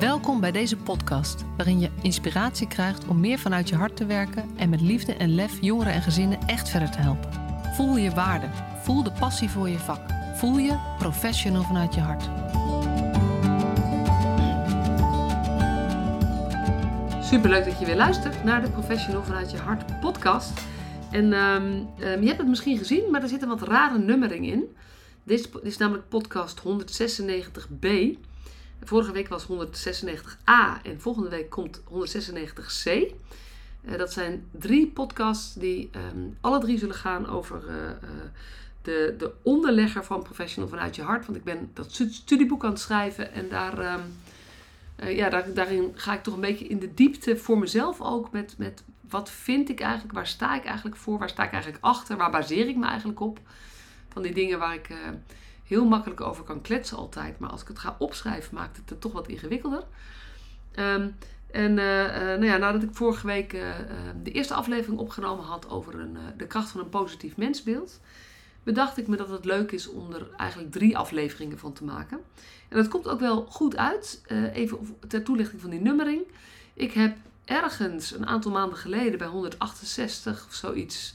Welkom bij deze podcast, waarin je inspiratie krijgt om meer vanuit je hart te werken en met liefde en lef jongeren en gezinnen echt verder te helpen. Voel je waarde, voel de passie voor je vak, voel je professional vanuit je hart. Superleuk dat je weer luistert naar de Professional vanuit je hart podcast. En ehm, ehm, je hebt het misschien gezien, maar er zit een wat rare nummering in. Dit is, namelijk podcast 196b. Vorige week was 196a en volgende week komt 196c. Uh, dat zijn drie podcasts die um, alle drie zullen gaan over uh, uh, de, de onderlegger van Professional vanuit je hart. Want ik ben dat studieboek aan het schrijven en daar, um, ja, daar, daarin ga ik toch een beetje in de diepte voor mezelf ook met, met wat vind ik eigenlijk, waar sta ik eigenlijk voor, waar sta ik eigenlijk achter, waar baseer ik me eigenlijk op. Van die dingen waar ik heel makkelijk over kan kletsen altijd. Maar als ik het ga opschrijven, maakt het het toch wat ingewikkelder. Um, en uh, uh, nou ja, nadat ik vorige week uh, de eerste aflevering opgenomen had over een, de kracht van een positief mensbeeld, bedacht ik me dat het leuk is om er eigenlijk drie afleveringen van te maken. En dat komt ook wel goed uit. even ter toelichting van die nummering. Ik heb ergens een aantal maanden geleden bij 168 of zoiets.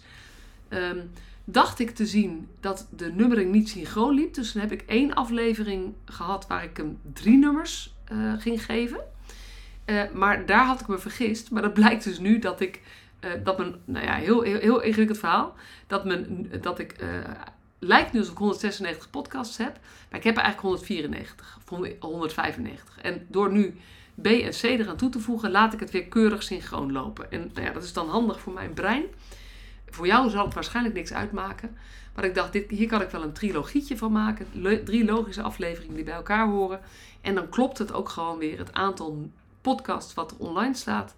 Um, dacht ik te zien dat de nummering niet synchroon liep. Dus toen heb ik één aflevering gehad waar ik hem drie nummers uh, ging geven. Uh, maar daar had ik me vergist. Maar dat blijkt dus nu dat ik, uh, dat mijn, nou ja, heel, heel, heel ingewikkeld verhaal. Dat, mijn, dat ik, lijkt nu alsof ik 196 podcasts heb. Maar ik heb er eigenlijk 194 of 195. En door nu B en C eraan toe te voegen, laat ik het weer keurig synchroon lopen. En nou ja, dat is dan handig voor mijn brein. Voor jou zal het waarschijnlijk niks uitmaken. Maar ik dacht, dit, hier kan ik wel een trilogietje van maken. drie logische afleveringen die bij elkaar horen. En dan klopt het ook gewoon weer het aantal podcasts wat er online staat.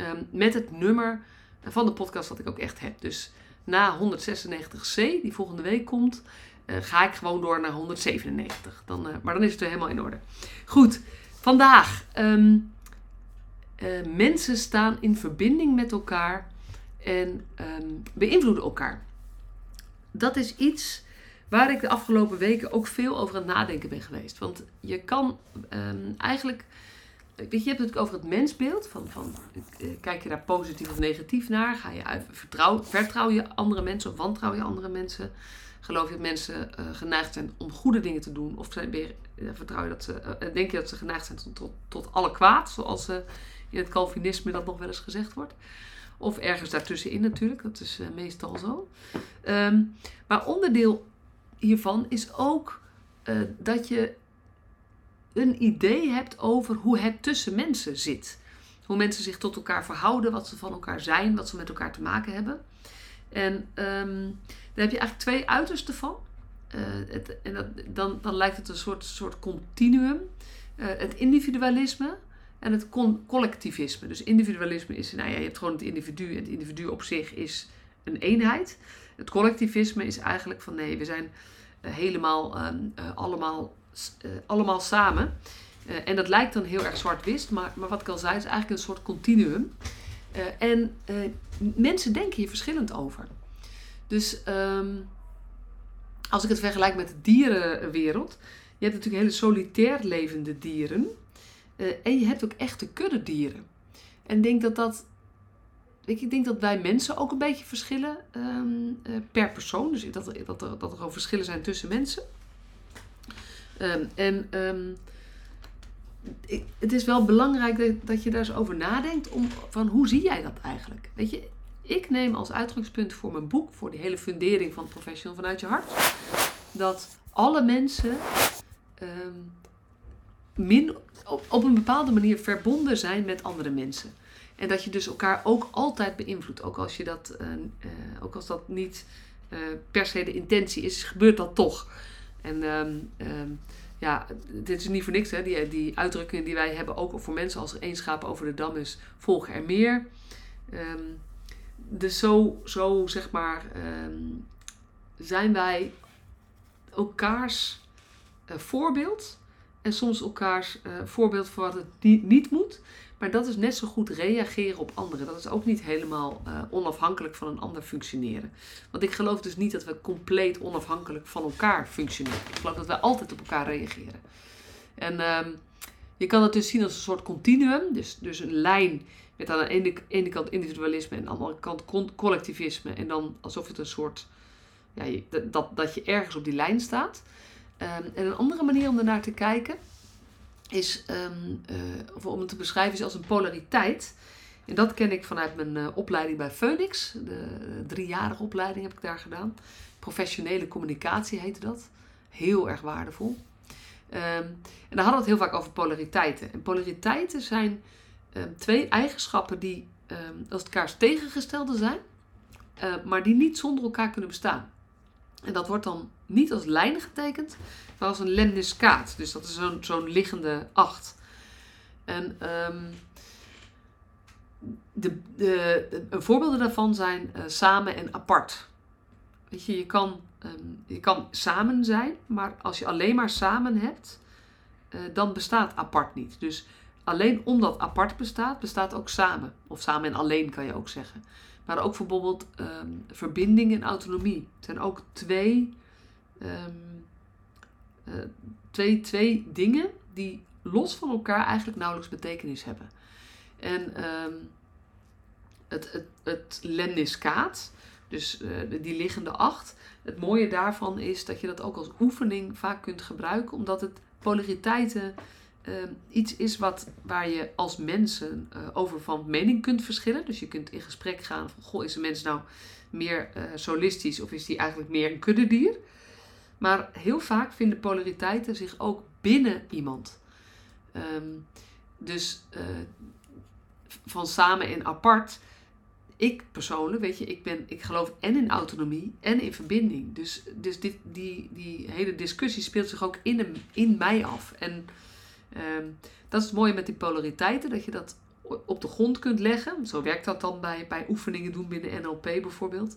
Um, met het nummer van de podcast wat ik ook echt heb. Dus na 196c, die volgende week komt, uh, ga ik gewoon door naar 197. Dan, uh, maar dan is het weer helemaal in orde. Goed, vandaag. Um, uh, mensen staan in verbinding met elkaar en um, beïnvloeden elkaar. Dat is iets waar ik de afgelopen weken ook veel over aan het nadenken ben geweest. Want je kan um, eigenlijk. Weet je, je hebt het over het mensbeeld. Van, van, eh, kijk je daar positief of negatief naar? Ga je vertrouw, vertrouw je andere mensen of wantrouw je andere mensen? Geloof je dat mensen uh, geneigd zijn om goede dingen te doen? Of zijn, weer, uh, vertrouw je dat ze, denk je dat ze geneigd zijn tot, tot, tot alle kwaad? Zoals in het Calvinisme dat nog wel eens gezegd wordt. Of ergens daartussenin natuurlijk, dat is uh, meestal zo. Um, maar onderdeel hiervan is ook uh, dat je een idee hebt over hoe het tussen mensen zit. Hoe mensen zich tot elkaar verhouden, wat ze van elkaar zijn, wat ze met elkaar te maken hebben. En um, daar heb je eigenlijk twee uitersten van. Uh, het, en dat, dan, dan lijkt het een soort, soort continuum. het individualisme en het collectivisme. Dus individualisme is, nou ja, je hebt gewoon het individu. En het individu op zich is een eenheid. Het collectivisme is eigenlijk van nee, we zijn uh, helemaal uh, uh, allemaal, allemaal samen. en dat lijkt dan heel erg zwart-wit, maar, maar wat ik al zei, is eigenlijk een soort continuum. en mensen denken hier verschillend over. Dus um, als ik het vergelijk met de dierenwereld, je hebt natuurlijk hele solitair levende dieren. Uh, en je hebt ook echte kuddedieren. En ik denk dat dat. Ik denk dat wij mensen ook een beetje verschillen um, uh, per persoon. Dus dat, dat, er, dat er gewoon verschillen zijn tussen mensen. Um, en ik, het is wel belangrijk dat, dat je daar eens over nadenkt. Om, van hoe zie jij dat eigenlijk? Weet je, ik neem als uitgangspunt voor mijn boek, voor die hele fundering van Professional vanuit je hart, dat alle mensen min, op, een bepaalde manier verbonden zijn met andere mensen. En dat je dus elkaar ook altijd beïnvloedt. Ook als, je dat, uh, uh, ook als dat niet uh, per se de intentie is, gebeurt dat toch. En um, um, ja, dit is niet voor niks. Hè? Die, die uitdrukkingen die wij hebben, ook voor mensen als er één schaap over de dam is, volgen er meer. Um, dus zo, zo zeg maar, zijn wij elkaars voorbeeld en soms elkaars uh, voorbeeld voor wat het niet, moet. Maar dat is net zo goed reageren op anderen. Dat is ook niet helemaal uh, onafhankelijk van een ander functioneren. Want ik geloof dus niet dat we compleet onafhankelijk van elkaar functioneren. Ik geloof dat wij altijd op elkaar reageren. En uh, je kan het dus zien als een soort continuum. Dus, dus een lijn met aan de ene, ene kant individualisme en aan de andere kant collectivisme. En dan alsof het een soort, ja, dat, dat je ergens op die lijn staat. Ehm, en een andere manier om ernaar te kijken is, um, of om het te beschrijven, als een polariteit. En dat ken ik vanuit mijn uh, opleiding bij Phoenix. De driejarige opleiding heb ik daar gedaan. Professionele communicatie heette dat. Heel erg waardevol. Um, en daar hadden we het heel vaak over polariteiten. En polariteiten zijn twee eigenschappen die als elkaars tegengestelde zijn, maar die niet zonder elkaar kunnen bestaan. En dat wordt dan niet als lijn getekend, maar als een lemniscaat. Dus dat is zo'n liggende acht. En de, de, de, voorbeelden daarvan zijn uh, samen en apart. Weet je, je kan, um, je kan samen zijn, maar als je alleen maar samen hebt, uh, dan bestaat apart niet. Dus alleen omdat apart bestaat, bestaat ook samen. Of samen en alleen kan je ook zeggen. Maar ook bijvoorbeeld um, verbinding en autonomie. Het zijn ook twee, um, uh, twee, twee dingen die los van elkaar eigenlijk nauwelijks betekenis hebben. En um, het, het, het dus uh, die liggende acht. Het mooie daarvan is dat je dat ook als oefening vaak kunt gebruiken, omdat het polariteiten uh, iets is wat, waar je als mensen uh, over van mening kunt verschillen. Dus je kunt in gesprek gaan van, goh, is een mens nou meer solistisch of is die eigenlijk meer een kuddedier? Maar heel vaak vinden polariteiten zich ook binnen iemand. Um, dus van samen en apart ik persoonlijk, weet je, ik, ben, ik geloof en in autonomie en in verbinding. Dus, dus dit, die, die hele discussie speelt zich ook in, in mij af. En um, dat is het mooie met die polariteiten, dat je dat op de grond kunt leggen. Zo werkt dat dan bij, bij oefeningen doen binnen NLP bijvoorbeeld.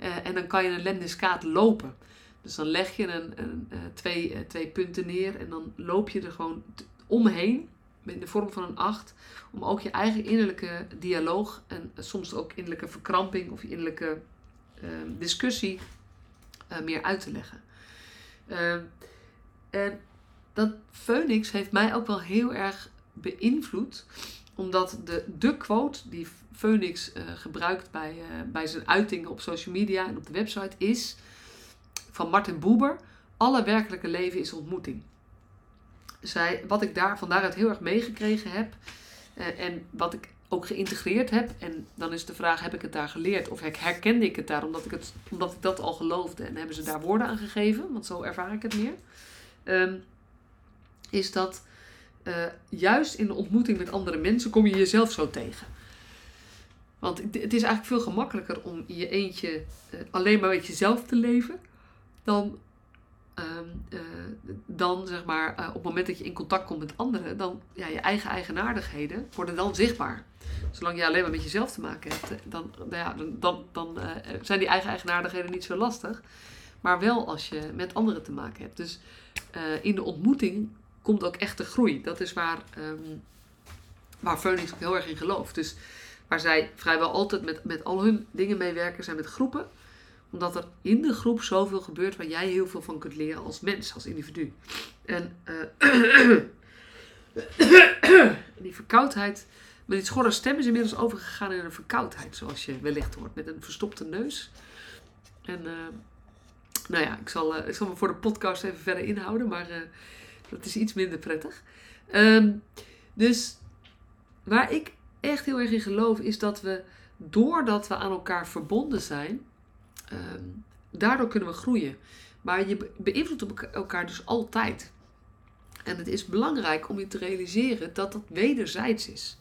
Uh, en dan kan je een lemniskaat lopen. Dus dan leg je een, een, uh, twee, uh, twee punten neer en dan loop je er gewoon omheen in de vorm van een acht, om ook je eigen innerlijke dialoog en soms ook innerlijke verkramping of innerlijke uh, discussie meer uit te leggen. Uh, en dat Phoenix heeft mij ook wel heel erg beïnvloed, omdat de, de quote die Phoenix eh, gebruikt bij, eh, bij zijn uitingen op social media en op de website is van Martin Buber: Alle werkelijke leven is ontmoeting zij, wat ik daar van daaruit heel erg meegekregen heb uh, en wat ik ook geïntegreerd heb. En dan is de vraag, heb ik het daar geleerd of herkende ik het daar omdat ik, het, omdat ik dat al geloofde en hebben ze daar woorden aan gegeven, want zo ervaar ik het meer. Um, is dat uh, juist in de ontmoeting met andere mensen kom je jezelf zo tegen. Want het is eigenlijk veel gemakkelijker om je eentje uh, alleen maar met jezelf te leven dan Um, uh, dan zeg maar op het moment dat je in contact komt met anderen, dan ja, je eigen eigenaardigheden worden dan zichtbaar. Zolang je alleen maar met jezelf te maken hebt, eh, dan, nou ja, dan, dan zijn die eigen eigenaardigheden niet zo lastig. Maar wel als je met anderen te maken hebt. Dus in de ontmoeting komt ook echt de groei. Dat is waar, um, waar Phoenix ook heel erg in gelooft. Dus waar zij vrijwel altijd met, met al hun dingen meewerken, zijn met groepen omdat er in de groep zoveel gebeurt waar jij heel veel van kunt leren als mens, als individu. En uh, die verkoudheid, met die schorre stem is inmiddels overgegaan in een verkoudheid, zoals je wellicht hoort, met een verstopte neus. En uh, nou ja, ik zal, uh, ik zal me voor de podcast even verder inhouden, maar dat is iets minder prettig. Um, dus waar ik echt heel erg in geloof, is dat we doordat we aan elkaar verbonden zijn, Um, daardoor kunnen we groeien. Maar je beïnvloedt elkaar dus altijd. En het is belangrijk om je te realiseren dat dat wederzijds is.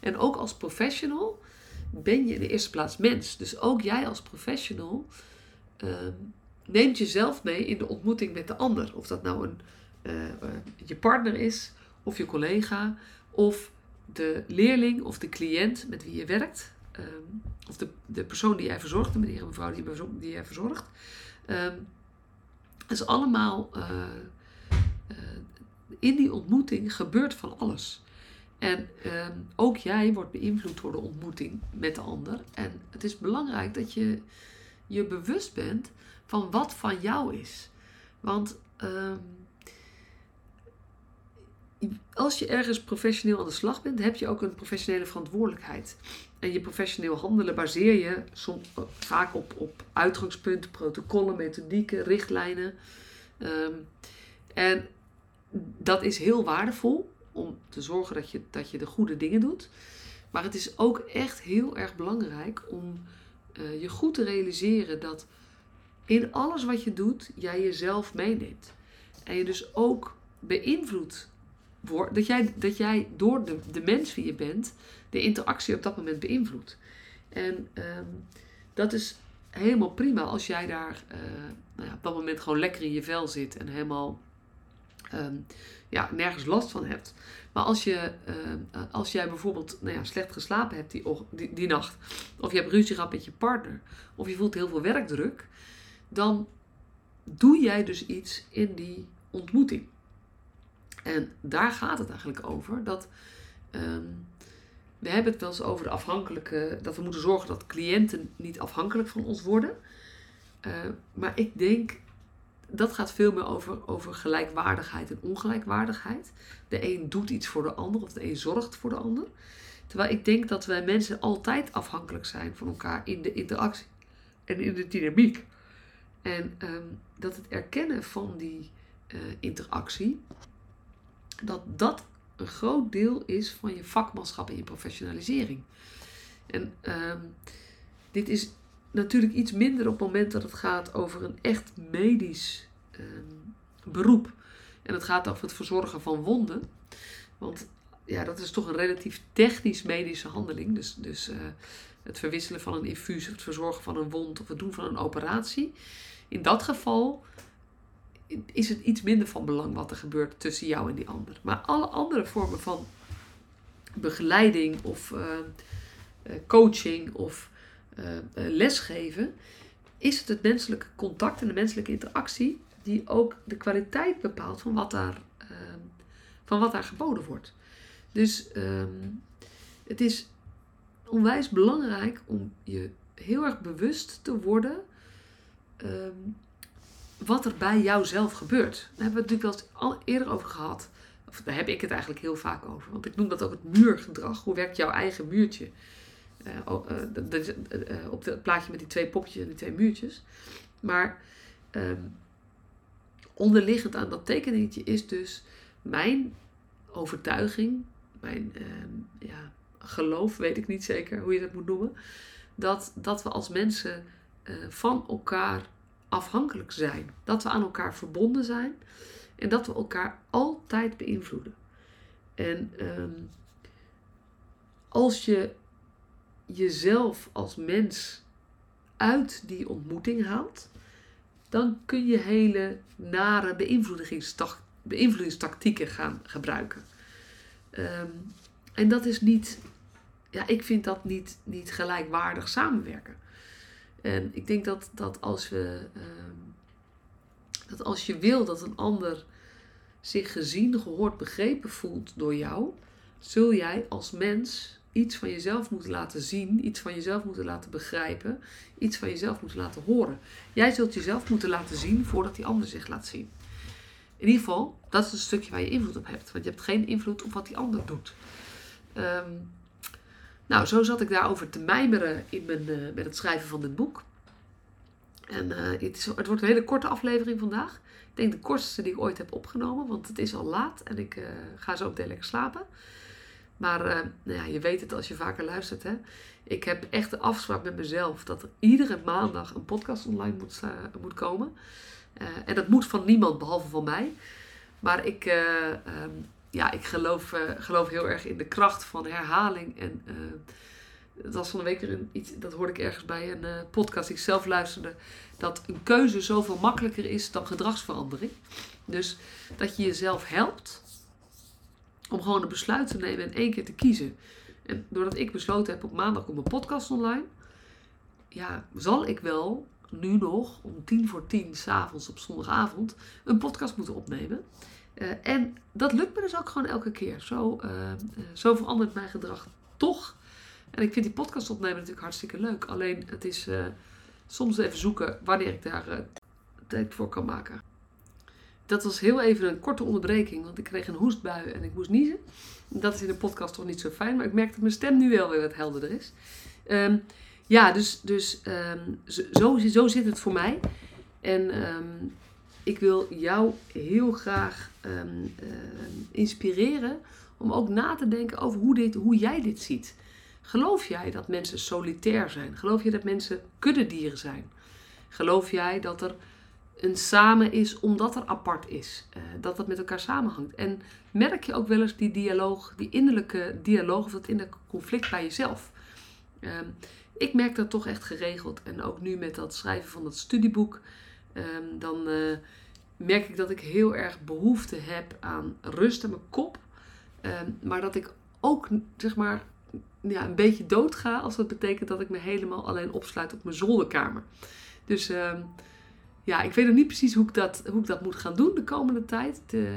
En ook als professional ben je in de eerste plaats mens. Dus ook jij als professional um, neemt jezelf mee in de ontmoeting met de ander. Of dat nou een, je partner is, of je collega, of de leerling of de cliënt met wie je werkt. Um, of de, de persoon die jij verzorgt, de meneer en mevrouw die, die jij verzorgt. Um, is allemaal uh, in die ontmoeting gebeurt van alles. En um, ook jij wordt beïnvloed door de ontmoeting met de ander. En het is belangrijk dat je je bewust bent van wat van jou is. Want als je ergens professioneel aan de slag bent, heb je ook een professionele verantwoordelijkheid. En je professioneel handelen baseer je soms, vaak op, op uitgangspunten, protocollen, methodieken, richtlijnen. Ehm, en dat is heel waardevol om te zorgen dat je, dat je de goede dingen doet. Maar het is ook echt heel erg belangrijk om uh, je goed te realiseren dat in alles wat je doet, jij jezelf meeneemt. En je dus ook beïnvloed dat jij, dat jij door de, de mens wie je bent, de interactie op dat moment beïnvloedt. En um, dat is helemaal prima als jij daar uh, nou ja, op dat moment gewoon lekker in je vel zit en helemaal um, ja, nergens last van hebt. Maar als, je, uh, als jij bijvoorbeeld nou ja, slecht geslapen hebt die, die, die nacht, of je hebt ruzie gehad met je partner, of je voelt heel veel werkdruk, dan doe jij dus iets in die ontmoeting. En daar gaat het eigenlijk over. Dat, um, we hebben het wel eens over de afhankelijke, dat we moeten zorgen dat cliënten niet afhankelijk van ons worden. Uh, maar ik denk, dat gaat veel meer over, over gelijkwaardigheid en ongelijkwaardigheid. De een doet iets voor de ander of de een zorgt voor de ander. Terwijl ik denk dat wij mensen altijd afhankelijk zijn van elkaar in de interactie en in de dynamiek. En um, dat het erkennen van die uh, interactie, dat dat een groot deel is van je vakmanschap en je professionalisering. En um, dit is natuurlijk iets minder op het moment dat het gaat over een echt medisch um, beroep. En het gaat over het verzorgen van wonden. Want ja, dat is toch een relatief technisch medische handeling. Dus, dus uh, het verwisselen van een infuus, het verzorgen van een wond of het doen van een operatie. In dat geval is het iets minder van belang wat er gebeurt tussen jou en die ander. Maar alle andere vormen van begeleiding of uh, coaching of uh, lesgeven, is het het menselijke contact en de menselijke interactie die ook de kwaliteit bepaalt van wat daar, ehm, van wat daar geboden wordt. Dus um, het is onwijs belangrijk om je heel erg bewust te worden um, wat er bij jouzelf gebeurt. Daar hebben we het natuurlijk wel al eerder over gehad. Of daar heb ik het eigenlijk heel vaak over. Want ik noem dat ook het muurgedrag. Hoe werkt jouw eigen muurtje? Uh, uh, uh, op het plaatje met die twee popjes en die twee muurtjes. Maar um, onderliggend aan dat tekeningetje is dus mijn overtuiging, mijn um, ja, geloof, weet ik niet zeker hoe je dat moet noemen. Dat, dat we als mensen eh, van elkaar afhankelijk zijn. Dat we aan elkaar verbonden zijn en dat we elkaar altijd beïnvloeden. En um, als je jezelf als mens uit die ontmoeting haalt, dan kun je hele nare beïnvloedingstactieken gaan gebruiken. Um, en dat is niet, ja, ik vind dat niet, niet gelijkwaardig samenwerken. En ik denk dat, dat als we, uh, dat als je wil dat een ander zich gezien, gehoord, begrepen voelt door jou, zul jij als mens iets van jezelf moeten laten zien, iets van jezelf moeten laten begrijpen, iets van jezelf moeten laten horen. Jij zult jezelf moeten laten zien voordat die ander zich laat zien. In ieder geval, dat is een stukje waar je invloed op hebt, want je hebt geen invloed op wat die ander doet. Um, nou, zo zat ik daarover te mijmeren in mijn, uh, met het schrijven van dit boek. En uh, het, is, het wordt een hele korte aflevering vandaag. Ik denk de kortste die ik ooit heb opgenomen, want het is al laat en ik uh, ga zo meteen lekker slapen. Maar nou ja, je weet het als je vaker luistert. Hè? Ik heb echt de afspraak met mezelf dat er iedere maandag een podcast online moet, moet komen. en dat moet van niemand behalve van mij. Maar ik, um, ja, ik geloof, uh, geloof heel erg in de kracht van herhaling. En uh, het was van de week weer iets, dat hoorde ik ergens bij een uh, podcast die ik zelf luisterde. Dat een keuze zoveel makkelijker is dan gedragsverandering. Dus dat je jezelf helpt om gewoon een besluit te nemen en één keer te kiezen. En doordat ik besloten heb op maandag om een podcast online, ja, zal ik wel nu nog om tien voor tien s'avonds op zondagavond een podcast moeten opnemen. Uh, en dat lukt me dus ook gewoon elke keer. Zo, uh, zo verandert mijn gedrag toch. En ik vind die podcast opnemen natuurlijk hartstikke leuk. Alleen het is soms even zoeken wanneer ik daar tijd voor kan maken. dat was heel even een korte onderbreking, want ik kreeg een hoestbui en ik moest niezen. Dat is in de podcast toch niet zo fijn, maar ik merk dat mijn stem nu wel weer wat helderder is. Ehm, ja, dus, dus ehm, zo, zo zit het voor mij. En ehm, ik wil jou heel graag inspireren om ook na te denken over hoe, dit, hoe jij dit ziet. Geloof jij dat mensen solitair zijn? Geloof je dat mensen kuddedieren zijn? Geloof jij dat er een samen is omdat er apart is? Uh, dat dat met elkaar samenhangt? En merk je ook wel eens die dialoog, die innerlijke dialoog of dat innerlijke conflict bij jezelf? Ehm, ik merk dat toch echt geregeld. En ook nu met dat schrijven van dat studieboek, ehm, dan uh, merk ik dat ik heel erg behoefte heb aan rust in mijn kop. Ehm, maar dat ik ook zeg maar ja, een beetje doodga als dat betekent dat ik me helemaal alleen opsluit op mijn zolderkamer. Dus uh, ja, ik weet nog niet precies hoe ik, dat, hoe ik dat moet gaan doen de komende tijd. Het, uh,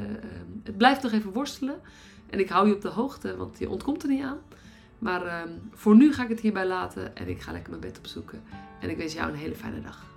het blijft nog even worstelen. En ik hou je op de hoogte, want je ontkomt er niet aan. Maar voor nu ga ik het hierbij laten en ik ga lekker mijn bed opzoeken. En ik wens jou een hele fijne dag.